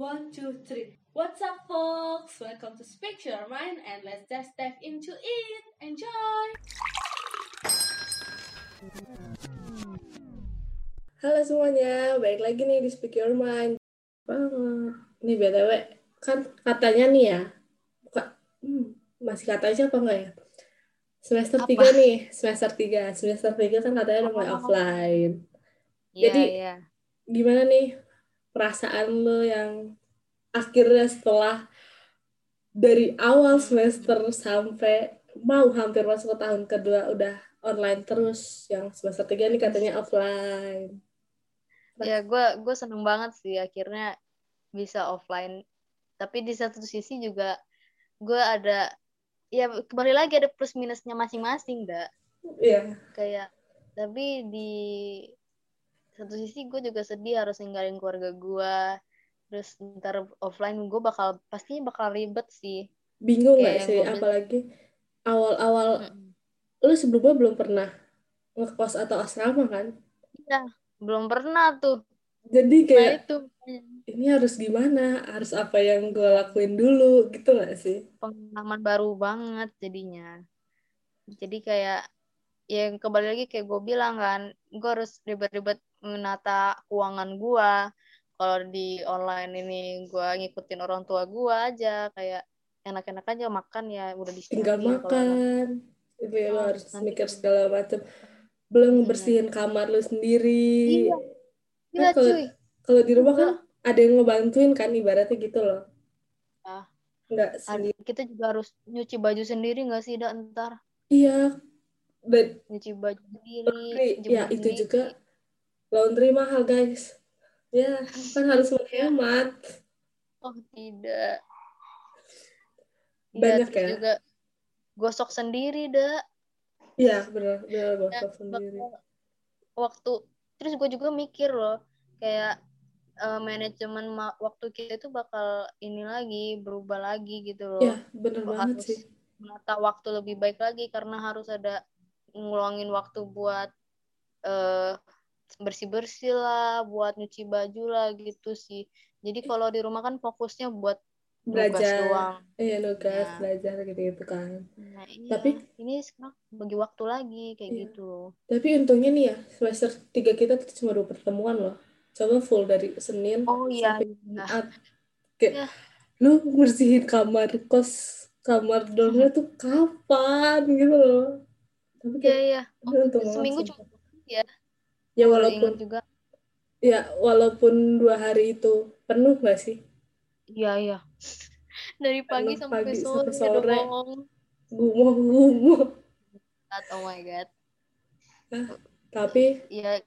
One, two, three. What's up, folks? Welcome to Speak Your Mind, and let's just dive into it. Enjoy! Halo semuanya, balik lagi nih di Speak Your Mind. Nih BTW, kan katanya nih ya, buka, hmm, masih katanya apa enggak ya? Semester Apa? 3 nih, semester 3. Semester 3 kan katanya udah mulai offline. Iya, Jadi, iya. Gimana nih perasaan lo yang akhirnya setelah dari awal semester sampai mau hampir masuk ke tahun kedua udah online terus, yang semester 3 nih katanya offline. Ya, gue gue seneng banget sih akhirnya bisa offline. Tapi di satu sisi juga gue ada ya kembali lagi ada plus minusnya masing-masing, dah. Iya. Kayak tapi di satu sisi gue juga sedih harus ninggalin keluarga gue. Terus ntar offline gue bakal pastinya bakal ribet sih. Bingung nggak sih, apalagi awal-awal Mm-mm. lu sebelumnya belum pernah ngekos atau asrama kan? Iya, belum pernah tuh. Jadi Nah kayak itu ini harus gimana? Harus apa yang gue lakuin dulu gitu nggak sih? pengalaman baru banget jadinya. Jadi kayak yang kembali lagi kayak gue bilang kan, gue harus ribet-ribet menata keuangan gue. Kalau di online ini gue ngikutin orang tua gue aja, kayak enak-enak aja makan ya udah Tinggal disiapin. Kalau makan, itu ya, lu Oh, harus nanti- mikir segala macam. Belum Hmm. bersihin kamar lu sendiri. Iya. Iya kalau cuy, kalau di rumah Iya. kan ada yang ngebantuin kan ibaratnya gitu loh. Ah. Nggak sendiri. kita juga harus nyuci baju sendiri nggak sih, dah ntar Iya. Dan nyuci baju sendiri, ya itu sendiri. juga laundry mahal guys. Ya, kan harus menghemat. Oh tidak. Iya, Banyak terus ya? juga gosok sendiri, dah. Iya, benar, benar Ya, gosok sendiri. bakal waktu terus gue juga mikir loh kayak eh, manajemen ma- waktu kita itu bakal ini lagi berubah lagi gitu loh Iya, bener Lo banget harus sih. menata waktu lebih baik lagi karena harus ada ngeluangin waktu buat eh bersih bersih lah buat nyuci baju lah gitu sih jadi kalau di rumah kan fokusnya buat Belajar. doang Iya, nugas, Ya. belajar gitu-gitu kan. nah iya Tapi- ini sekarang bagi waktu lagi kayak Iya. gitu loh Tapi untungnya nih ya, semester 3 kita tuh cuma dua pertemuan loh. Coba full dari Senin oh iya sampai iya. Jumat. Kayak, Iya. lu bersihin kamar kos, kamar dormnya tuh kapan gitu loh. Tapi Iya kayak, iya. ini untung banget Seminggu sumpah. cuma ya. Ya walaupun, juga. ya walaupun dua hari itu penuh gak sih? Iya iya. Dari pagi Penuh sampai pagi sore, sampai sore. dong. Gumoh-gumoh. Oh my god. Tapi Iya.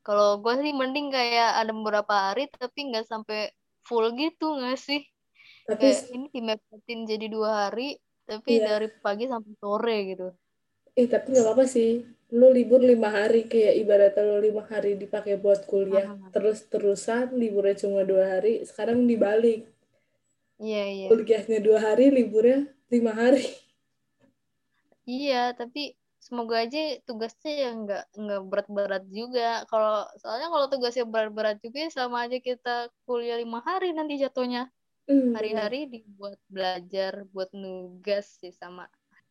Kalau gue sih mending kayak ada beberapa hari tapi nggak sampai full gitu nggak sih? tapi Kayak ini dimepetin jadi dua hari tapi Iya. dari pagi sampai sore gitu. Eh tapi nggak apa-apa sih. Lu libur lima hari kayak ibaratnya lu lima hari dipakai buat kuliah, Ah. terus terusan liburnya cuma dua hari. Sekarang dibalik, Iya iya. kuliahnya dua hari, liburnya lima hari. Iya, tapi semoga aja tugasnya yang nggak nggak berat-berat juga. Kalau soalnya kalau tugasnya berat-berat juga ya sama aja kita kuliah lima hari nanti jatuhnya. Hmm. Hari-hari dibuat belajar, buat nugas sih sama.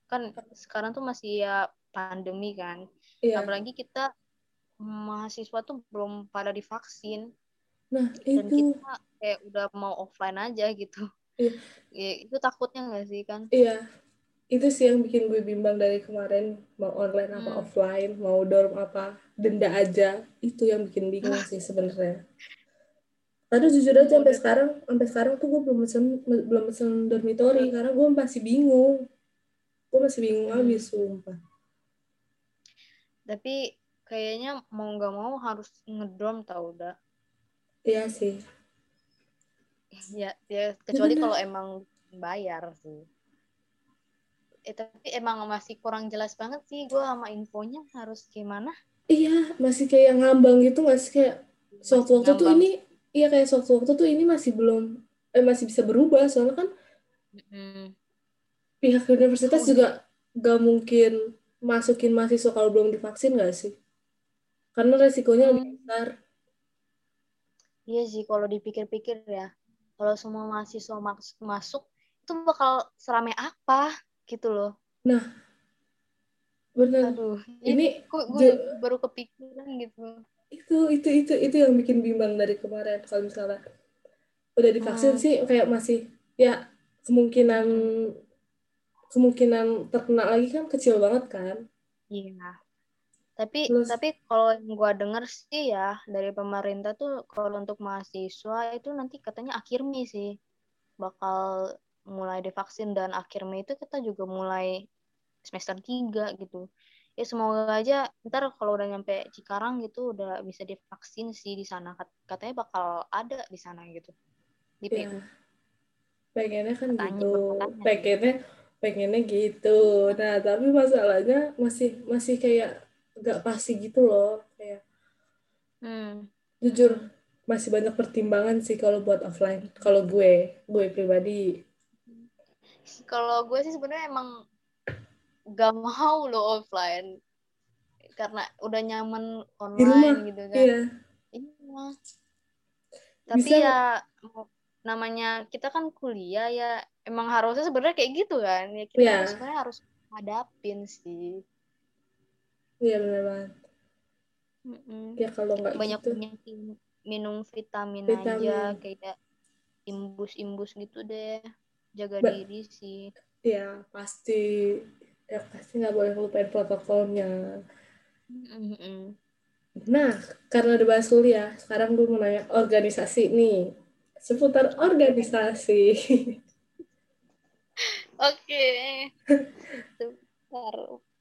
Kan sekarang tuh masih ya pandemi kan. Iya. Apalagi kita mahasiswa tuh belum pada divaksin Nah dan itu, kita kayak udah mau offline aja gitu. Iya. Ya, itu takutnya nggak sih kan? iya. Itu sih yang bikin gue bimbang dari kemarin mau online apa Hmm. offline, mau dorm apa, denda aja. Itu yang bikin bingung sih sebenarnya. Karena jujur aja sampai Udah. sekarang, sampai sekarang tuh gue belum pesen, belum pesen dormitory karena gue masih bingung. Gue masih bingung abis, sumpah. Tapi kayaknya mau nggak mau harus ngedrom tau udah. Iya sih. Ya, ya kecuali kalau emang bayar sih. Eh tapi emang masih kurang jelas banget sih gue sama infonya harus gimana. Iya, masih kayak ngambang gitu, masih kayak sewaktu-waktu tuh ngambang. ini, iya kayak sewaktu-waktu tuh ini masih belum, eh masih bisa berubah. Soalnya kan. Pihak universitas Oh, juga gak mungkin masukin mahasiswa kalau belum divaksin gak sih? Karena resikonya lebih Hmm. besar. Iya sih kalau dipikir-pikir ya, kalau semua mahasiswa mas masuk itu bakal serame apa gitu loh. Nah, bener. Aduh, Ini kok gue baru kepikiran gitu. itu itu itu itu yang bikin bimbang dari kemarin kalau misalnya udah divaksin Hmm. sih kayak masih ya kemungkinan kemungkinan terkena lagi kan kecil banget kan Iya. Tapi Terus- tapi kalau yang gua denger sih ya dari pemerintah tuh kalau untuk mahasiswa itu nanti katanya akhir Mei sih bakal mulai divaksin dan akhir Mei itu kita juga mulai semester 3 gitu. Ya semoga aja ntar kalau udah nyampe Cikarang gitu udah bisa divaksin sih di sana. Kat- Katanya bakal ada di sana gitu. Di ya PU. pengennya kan Katanya, gitu pengennya pengennya gitu. Nah tapi masalahnya masih masih kayak gak pasti gitu loh kayak Hmm. jujur masih banyak pertimbangan sih kalau buat offline. Kalau gue gue pribadi. Kalau gue sih sebenarnya emang gak mau lo offline. Karena udah nyaman di rumah online gitu kan. iya. Iya. Tapi Bisa- ya namanya kita kan kuliah ya emang harusnya sebenarnya kayak gitu kan. Ya kita harus- sebenarnya harus hadapin sih. iya benar banget ya kalau nggak Banyak gitu minum vitamin, Vitamin. aja kayak imbus-imbus gitu deh. Jaga Ba- diri sih. ya pasti ya pasti nggak boleh lupain protokolnya Mm-mm. Nah, karena udah bahas kuliah, sekarang gue mau nanya organisasi nih. Seputar organisasi. Oke. Sebentar,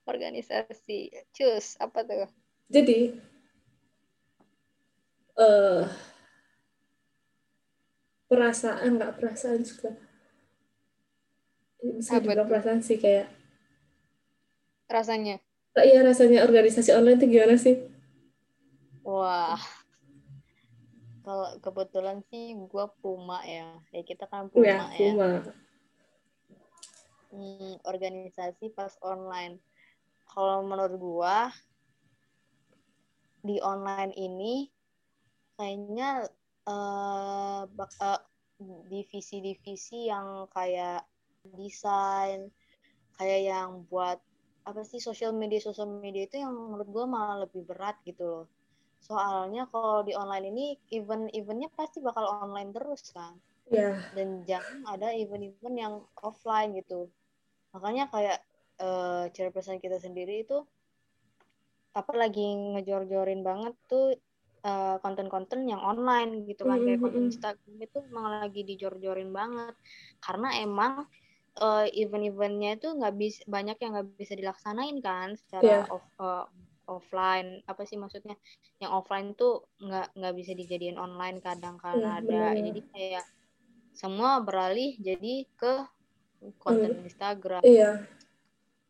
organisasi. Cus, apa tuh? Jadi, eh perasaan, nggak perasaan juga. Bisa Apa dibilang tuh? perasaan sih kayak, Rasanya? tak iya rasanya organisasi online itu gimana sih? Wah. Kalau kebetulan sih gua Puma ya. Ya kita kan Puma Ya, ya. Hmm, organisasi pas online. Kalau menurut gua di online ini kayaknya eh, bak- eh, divisi-divisi yang kayak desain, kayak yang buat apa sih sosial media sosial media itu yang menurut gua malah lebih berat gitu loh. Soalnya kalau di online ini event-eventnya pasti bakal online terus kan Ya, dan jangan ada event-event yang offline gitu. Makanya kayak eh chairperson kita sendiri itu apa lagi ngejor-jorin banget tuh eh, konten-konten yang online gitu kan kayak konten Mm-mm. Instagram itu emang lagi dijor-jorin banget karena emang eh, event-eventnya itu nggak bisa banyak yang nggak bisa dilaksanain kan secara Iya. off, eh, offline apa sih maksudnya yang offline tuh nggak nggak bisa dijadiin online kadang Iya, karena ada benar. jadi kayak semua beralih jadi ke konten Instagram iya,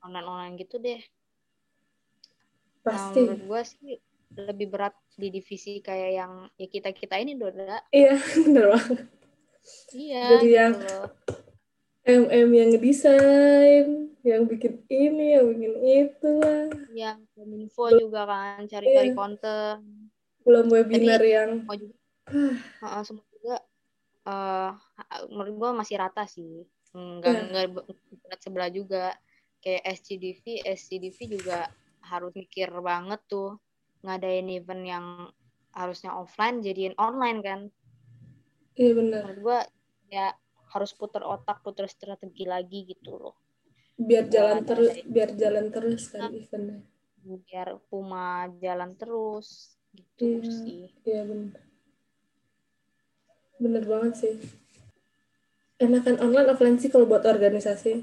online-online gitu deh. Nah, pasti. menurut gue sih lebih berat di divisi kayak yang ya kita kita ini Doda. Iya, bener banget. Iya. Jadi gitu yang-. MM yang ngedesain, yang bikin ini, yang bikin itu lah. yang kominfo juga kan cari-cari Iya. konten. Belum webinar yang Semua juga, Heeh, semua juga eh menurut gue masih rata sih. Enggak Iya. enggak berat sebelah juga. Kayak SCDV, SCDV juga harus mikir banget tuh ngadain event yang harusnya offline jadiin online kan. iya bener. menurut gua ya harus putar otak putar strategi lagi gitu loh Biar jalan terus, biar jalan terus kan eventnya. biar Puma jalan terus gitu Iya. sih Iya bener. Bener banget sih. Enakan online offline sih kalau buat organisasi.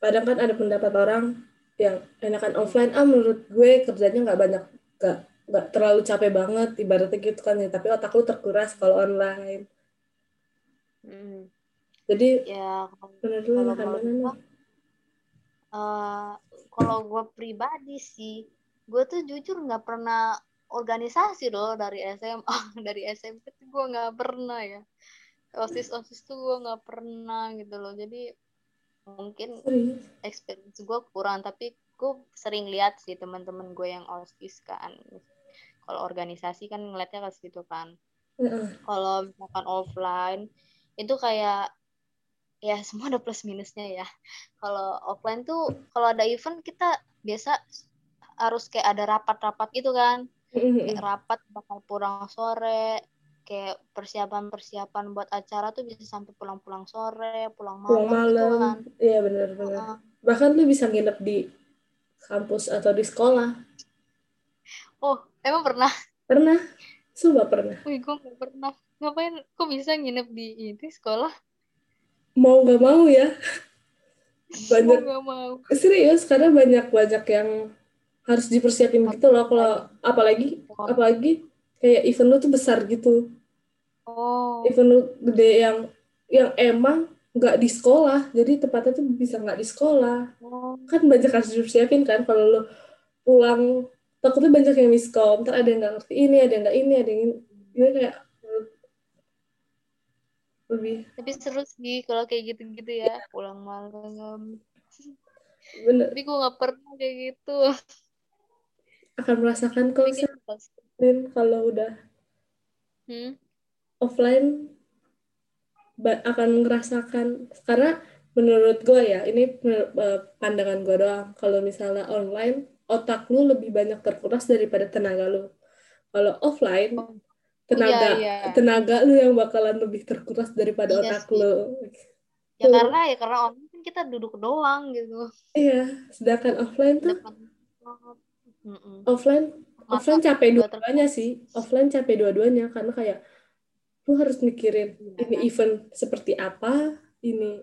Kadang kan ada pendapat orang yang enakan offline, ah menurut gue kerjanya nggak banyak, nggak nggak terlalu capek banget, ibaratnya gitu kan ya. Tapi otak lu terkuras kalau online. Mm. Jadi ya bener dulu enakan mana nih? eh, kalau gue pribadi sih gue tuh jujur nggak pernah organisasi loh dari SMA dari SMP tuh gue nggak pernah ya osis osis tuh gue nggak pernah gitu loh. Jadi mungkin experience gue kurang tapi gue sering lihat sih teman-teman gue yang osis kan. Kalau organisasi kan ngeliatnya ke situ kan. Kalau misalkan offline itu kayak ya semua ada plus minusnya ya. Kalau offline tuh kalau ada event kita biasa harus kayak ada rapat-rapat gitu kan. Kayak rapat bakal pulang sore kayak persiapan-persiapan buat acara tuh bisa sampai pulang-pulang sore pulang malam, Pulang gitu kan malam. Iya benar-benar. Heeh. Bahkan lu bisa nginep di kampus atau di sekolah. oh emang pernah Pernah? Sumpah pernah. wih gue gak pernah ngapain kok bisa nginep di ini sekolah Mau nggak mau ya. Banyak gak mau serius karena banyak banyak yang harus dipersiapin gitu loh kalau apalagi apalagi kayak event lu tuh besar gitu. Oh Event gede yang yang emang nggak di sekolah. Jadi tempatnya tuh bisa nggak di sekolah. oh Kan banyak harus dipersiapin kan kalau lu pulang takutnya banyak yang miskom. Ntar ada yang nggak ngerti ini, ada yang nggak ini, ada yang ini. Ini kayak lebih tapi seru sih kalau kayak gitu-gitu ya pulang malam bener tapi gue nggak pernah kayak gitu akan merasakan kok kalau udah hmm? Offline akan ngerasakan karena menurut gue ya ini eh, pandangan gue doang kalau misalnya online otak lu lebih banyak terkuras daripada tenaga lu kalau offline Oh. tenaga Iya, iya. tenaga lu yang bakalan lebih terkuras daripada Iya otak sih. lu ya Tuh. karena ya karena online kan kita duduk doang gitu iya sedangkan offline tuh depan offline offline capek dua-duanya sih offline capek dua-duanya karena kayak lu harus mikirin Iya. ini event seperti apa ini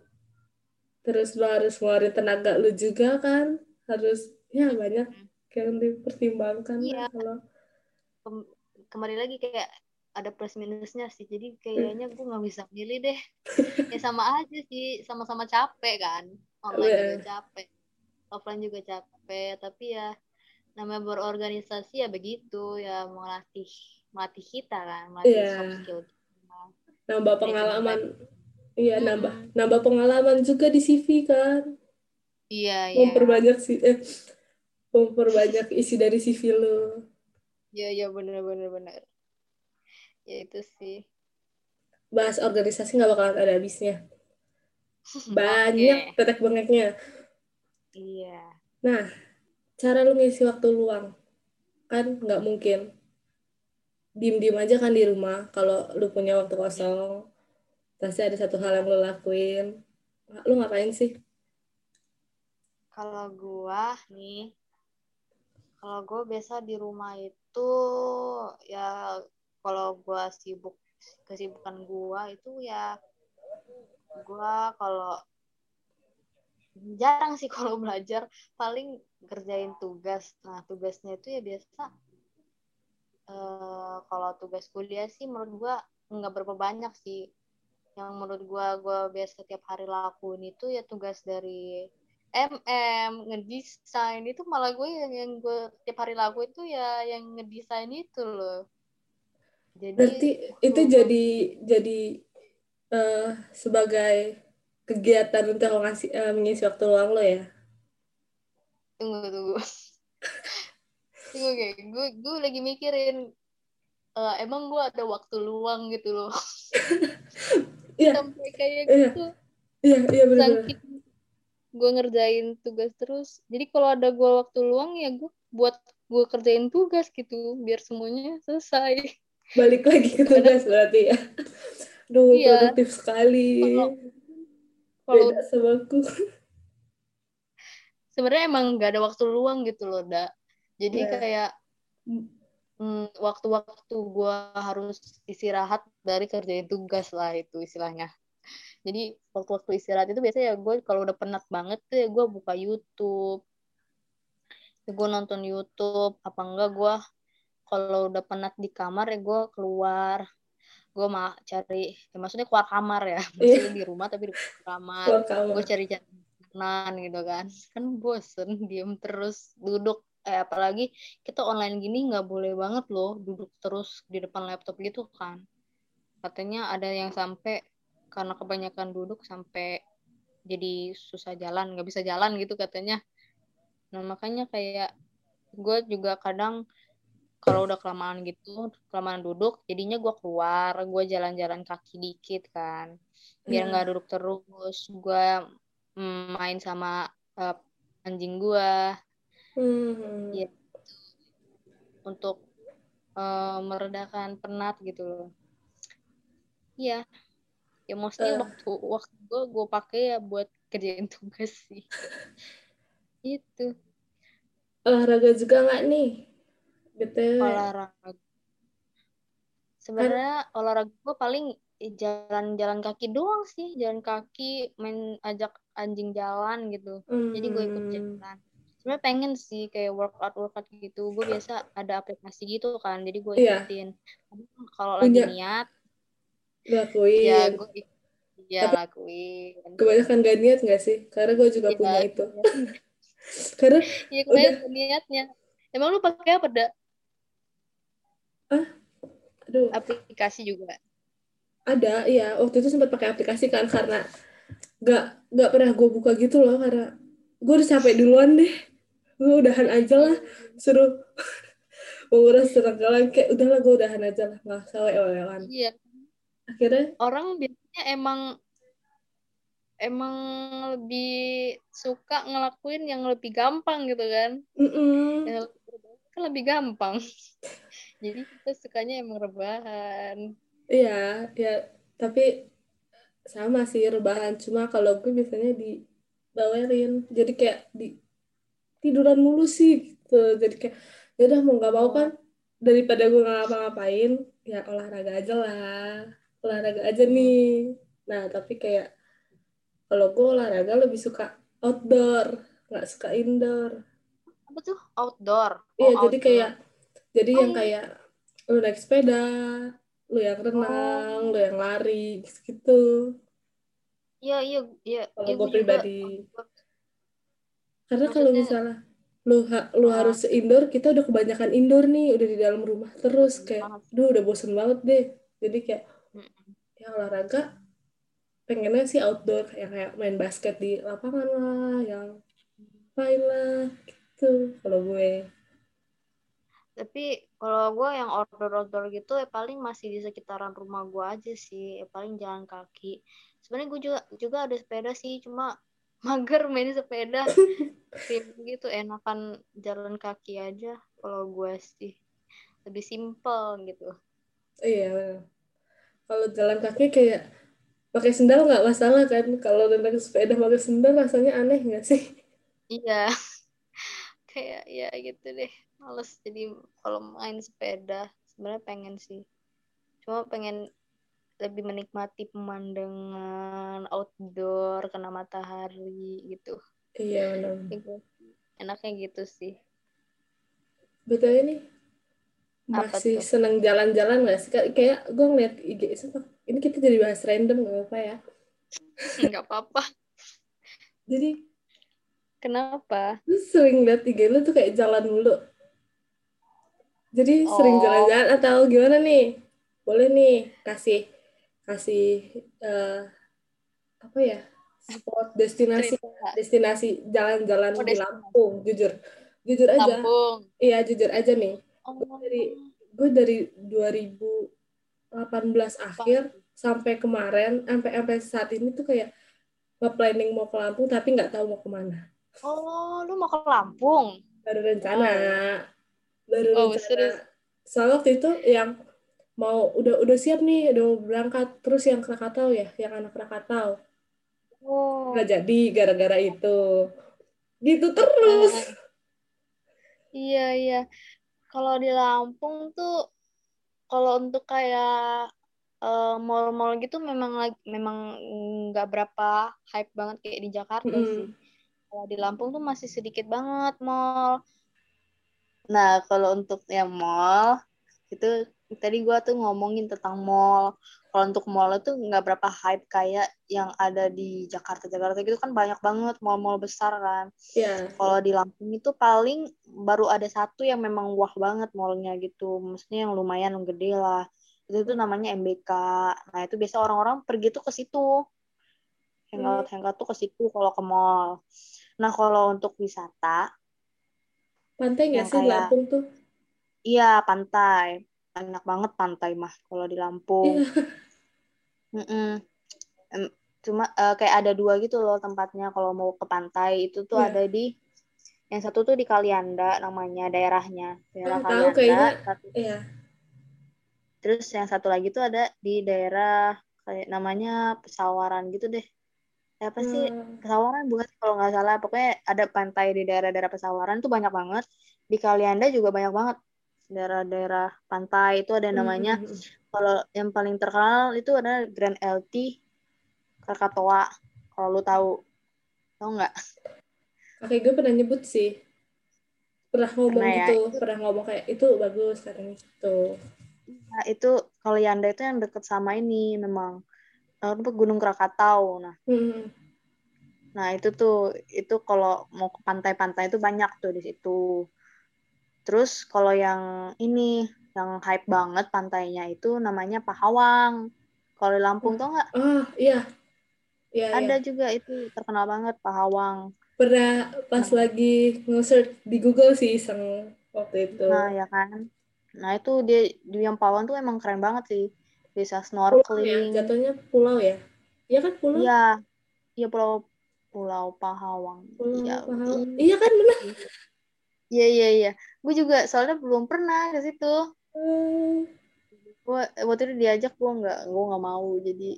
terus lu harus ngeluarin tenaga lu juga kan harus ya banyak yang dipertimbangkan Iya. lah kalau Kem- kembali lagi kayak ada plus minusnya sih jadi kayaknya gue nggak bisa milih deh ya sama aja sih sama-sama capek kan online Iya. juga capek offline juga capek tapi ya namanya berorganisasi ya begitu ya melatih melatih kita kan melatih Iya. soft skill kita. Nambah Jadi pengalaman. Iya Mm-mm. nambah. Nambah pengalaman juga di CV kan. Iya iya. Memperbanyak sih eh memperbanyak isi dari CV lu iya iya bener bener bener. Ya itu sih. Bahas organisasi nggak bakalan ada habisnya. Banyak Oke. tetek bengeknya. Iya. Nah, cara lu ngisi waktu luang. Kan nggak mungkin diem-diem aja kan di rumah. Kalau lu punya waktu kosong pasti ada satu hal yang lu lakuin. Lu ngapain sih? Kalau gua nih, kalau gua biasa di rumah itu ya kalau gua sibuk kesibukan gua itu ya gua kalau jarang sih kalau belajar. Paling kerjain tugas. Nah, tugasnya itu ya biasa eh, kalau tugas kuliah sih menurut gua nggak berapa banyak sih. Yang menurut gua gua biasa tiap hari lakuin itu ya tugas dari MM, ngedesain itu malah gue yang yang gue tiap hari lakuin itu ya yang ngedesain itu loh. Jadi berarti itu gua- jadi jadi eh, sebagai kegiatan untuk ngasih eh, mengisi waktu luang lo ya tunggu tunggu. tunggu kayak gue gue lagi mikirin eh, emang gue ada waktu luang gitu loh. iya Sampai kayak Iya. gitu. iya iya benar gue ngerjain tugas terus. Jadi kalau ada gue waktu luang ya gue buat gue kerjain tugas gitu biar semuanya selesai. balik lagi ke tugas berarti ya Duh, Iya. produktif sekali Kalau- Kalau beda sama aku sebenarnya emang nggak ada waktu luang gitu loh, Da. Jadi Iya. kayak mm, waktu-waktu gua harus istirahat dari kerjain tugas lah itu istilahnya. Jadi waktu-waktu istirahat itu biasanya ya gue kalau udah penat banget tuh ya gue buka YouTube. Ya gue nonton YouTube, apa enggak gue kalau udah penat di kamar ya gue keluar. Gue mah cari, ya maksudnya keluar kamar ya. Maksudnya di rumah tapi di kamar kamar gue cari cari gitu kan kan bosen diem terus duduk eh apalagi kita online gini nggak boleh banget loh duduk terus di depan laptop gitu kan. Katanya ada yang sampai karena kebanyakan duduk sampai jadi susah jalan nggak bisa jalan gitu katanya. Nah makanya kayak gue juga kadang kalau udah kelamaan gitu kelamaan duduk jadinya gue keluar gue jalan-jalan kaki dikit kan. Biar Iya. nggak duduk terus gue main sama eh, anjing gue Hmm. Iya. untuk eh, meredakan penat gitu loh iya ya mostly Eh. waktu waktu gue gue pakai ya buat kerjain tugas sih itu Olahraga juga nggak nih? BTW. olahraga sebenarnya olahraga gue paling jalan-jalan kaki doang sih jalan kaki main ajak anjing jalan gitu jadi gue ikut Hmm. jalan sebenarnya pengen sih kayak workout workout gitu. Gue biasa ada aplikasi gitu kan jadi gue Iya. ikutin. Tapi kalau lagi niat Lakuin. ya gue ya Tapi- lakuin. Kebanyakan gak niat nggak sih? Karena gue juga Iya, punya itu. Karena ya kebanyakan niatnya. Emang lu pakai apa dak? Aduh. Aplikasi juga. Ada iya. Waktu itu sempat pakai aplikasi kan karena nggak nggak pernah gue buka gitu loh karena gue udah capek duluan deh gue udahan aja lah suruh menguras tenaga lagi kayak udahlah gue udahan aja lah nggak usah wewelan iya. Akhirnya? Orang biasanya emang emang lebih suka ngelakuin yang lebih gampang gitu kan? Yang lebih berbahaya kan lebih gampang. Jadi kita sukanya emang rebahan. Iya ya tapi sama sih rebahan. Cuma kalau gue biasanya di bawerin jadi kayak di tiduran mulu sih gitu. Jadi kayak ya udah mau nggak mau kan daripada gue nggak ngapa-ngapain ya olahraga aja lah olahraga aja nih. Nah tapi kayak kalau gue olahraga lebih suka outdoor nggak suka indoor. Apa tuh? Outdoor? Iya Oh, jadi kayak jadi yang Oh. kayak lu naik sepeda lu yang renang Oh. lu yang lari gitu iya iya iya kalau iya, gue gua juga pribadi karena kalau misalnya lu ha- lu Ah. harus indoor kita udah kebanyakan indoor nih udah di dalam rumah terus Bosen kayak duh udah bosen banget deh. Jadi kayak ya olahraga pengennya sih outdoor kayak kayak main basket di lapangan lah yang main lah gitu kalau gue. Tapi kalau gue yang outdoor outdoor gitu ya paling masih di sekitaran rumah gue aja sih ya paling jalan kaki. Sebenarnya gue juga juga ada sepeda sih cuma mager main sepeda. Gitu enakan jalan kaki aja kalau gue sih. Lebih simple gitu. Iya kalau jalan kaki kayak pakai sendal nggak masalah kan? Kalau naik sepeda pakai sendal rasanya aneh nggak sih? Iya. Kayak ya gitu deh. Males jadi kalau main sepeda. Sebenarnya pengen sih. Cuma pengen lebih menikmati pemandangan outdoor kena matahari gitu. Iya benar. Gitu. enaknya gitu sih. Betul ini masih seneng jalan-jalan nggak sih? Kayak- gue ngeliat IG sumpah, ini kita jadi bahas random nggak apa ya? Nggak apa-apa. Jadi kenapa? lu sering liat IG lu tuh kayak jalan mulu. Jadi sering Oh. jalan-jalan atau gimana nih? Boleh nih kasih kasih eh, apa ya spot destinasi destinasi jalan-jalan Oh, di. Lampung jujur. Jujur aja. Lampung. Iya jujur aja nih. Oh, dari- gue dari 2018 akhir sampai kemarin sampai sampai saat ini tuh kayak nge-planning mau ke Lampung tapi nggak tahu mau ke mana. Oh lu mau ke Lampung? Baru rencana. Baru Oh, rencana. serius? soalnya waktu itu yang mau udah udah siap nih udah mau berangkat terus yang Krakatau ya yang anak Krakatau oh nggak jadi gara-gara itu gitu terus Iya iya. Kalau di Lampung tuh kalau untuk kayak eh, mall-mall gitu memang lagi memang nggak berapa hype banget kayak di Jakarta Mm-mm. sih. Kalau di Lampung tuh masih sedikit banget mall. Nah, kalau untuk yang mall itu tadi gua tuh ngomongin tentang mall. Kalau untuk mall itu nggak berapa hype kayak yang ada di Jakarta. Jakarta gitu kan banyak banget mall-mall besar kan. ya Kalau di Lampung itu paling baru ada satu yang memang wah banget mallnya gitu. Maksudnya yang lumayan gede lah. Itu tuh namanya MBK. Nah, itu biasa orang-orang pergi tuh ke situ. Hangout hangout tuh ke situ kalau ke mall. Nah, kalau untuk wisata, pantai nggak sih kayak- Lampung tuh iya pantai banyak banget pantai mah kalau di Lampung Iya. Cuma eh, kayak ada dua gitu loh tempatnya kalau mau ke pantai itu tuh Iya. ada di yang satu tuh di Kalianda namanya daerahnya daerah Ah, tahu Kalianda kayaknya. Satu- Iya. terus yang satu lagi tuh ada di daerah kayak namanya Pesawaran gitu deh Eh, apa sih Hmm. Pesawaran bukan kalau nggak salah pokoknya ada pantai di daerah-daerah Pesawaran tuh banyak banget di Kalianda juga banyak banget daerah-daerah pantai itu ada namanya Hmm. kalau yang paling terkenal itu ada Grand LT Krakatoa kalau lu tahu tahu nggak Kakek gue pernah nyebut sih. Pernah ngomong Pernah ya? gitu, pernah ngomong kayak itu bagus katanya gitu. Nah, itu Kalianda itu yang deket sama ini memang apa, Gunung Krakatau nah Hmm. nah itu tuh itu kalau mau ke pantai-pantai itu banyak tuh di situ terus kalau yang ini yang hype banget pantainya itu namanya Pahawang kalau di Lampung tuh nggak Ah, iya. Iya, iya. ada juga itu terkenal banget Pahawang Pernah pas Nah. lagi nge-search di Google sih iseng waktu itu. Nah, ya kan. Nah, itu dia di yang Pawang tuh emang keren banget sih. Bisa pulau ya, snorkeling. jatuhnya pulau ya. Iya kan pulau? Iya. Iya pulau Pulau Pahawang. Pulau Iya. Pahawang. Iya kan benar. Iya, iya, iya. Gue juga soalnya belum pernah ke situ. Hmm. Gue waktu itu diajak gue nggak gue nggak mau. Jadi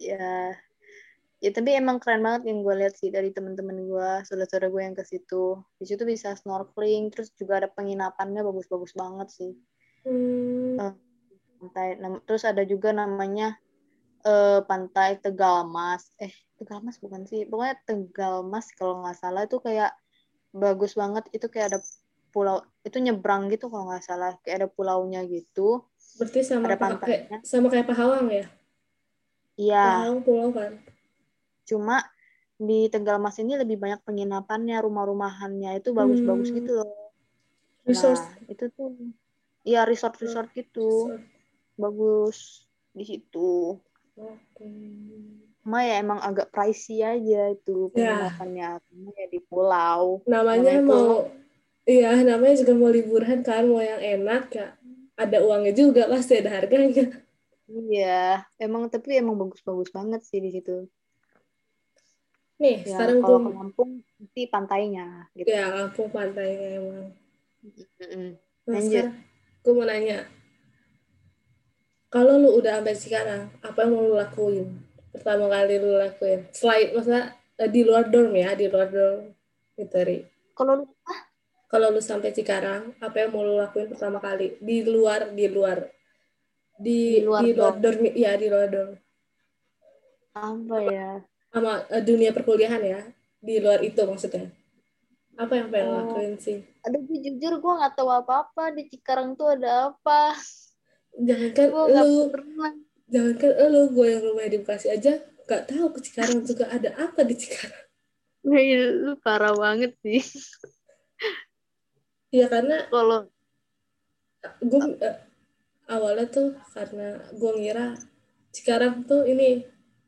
ya ya tapi emang keren banget yang gue lihat sih dari temen-temen gue, saudara-saudara gue yang ke situ. Di situ bisa snorkeling, terus juga ada penginapannya bagus-bagus banget sih. Hmm. Eh, pantai terus ada juga namanya eh, pantai Tegalmas eh Tegalmas bukan sih pokoknya Tegalmas kalau nggak salah itu kayak bagus banget itu kayak ada pulau itu nyebrang gitu kalau nggak salah kayak ada pulaunya gitu Berarti sama Ada Pa- pantainya. kayak sama kayak Pahawang ya? iya Pahawang pulau kan. cuma di Tegalmas ini lebih banyak penginapannya rumah-rumahannya itu bagus-bagus Hmm. gitu loh Resort. nah itu tuh iya resort-resort gitu Resort. bagus di situ. Cuma ya emang agak pricey aja itu Ya. penginapannya. Karena ya di pulau. Namanya Namanya mau iya, namanya juga mau liburan kan, mau yang enak ya. Ada uangnya juga pasti ada harganya. Iya, emang tapi emang bagus-bagus banget sih di situ. Nih, Ya, sekarang kalau gue ke Lampung mesti pantainya gitu. ya Lampung pantainya emang. Mm-mm. Nah, Lanjut. sekarang gue mau nanya, kalau lu udah sampai sekarang, apa yang mau lu lakuin? Pertama kali lu lakuin, selain masa eh, di luar dorm ya, di luar dorm gitu, Ri. Kalau lu Kalau lu sampai Cikarang, apa yang mau lu lakuin pertama kali? Di luar, di luar, di Di luar di luar dorm. dorm, ya di luar dorm. apa ya? Sama eh, dunia perkuliahan ya, di luar itu maksudnya. Apa yang pengen Oh. lakuin sih? Aduh, gue jujur gue nggak tahu apa-apa di Cikarang tuh ada apa. Jangankan Gue nggak lu, pernah. Jangankan lu, gue yang rumahnya di Bekasi aja, gak tahu ke Cikarang juga ada apa di Cikarang. Wih, lu parah banget sih. Ya karena Kalau gue eh, awalnya tuh karena gue ngira Cikarang tuh ini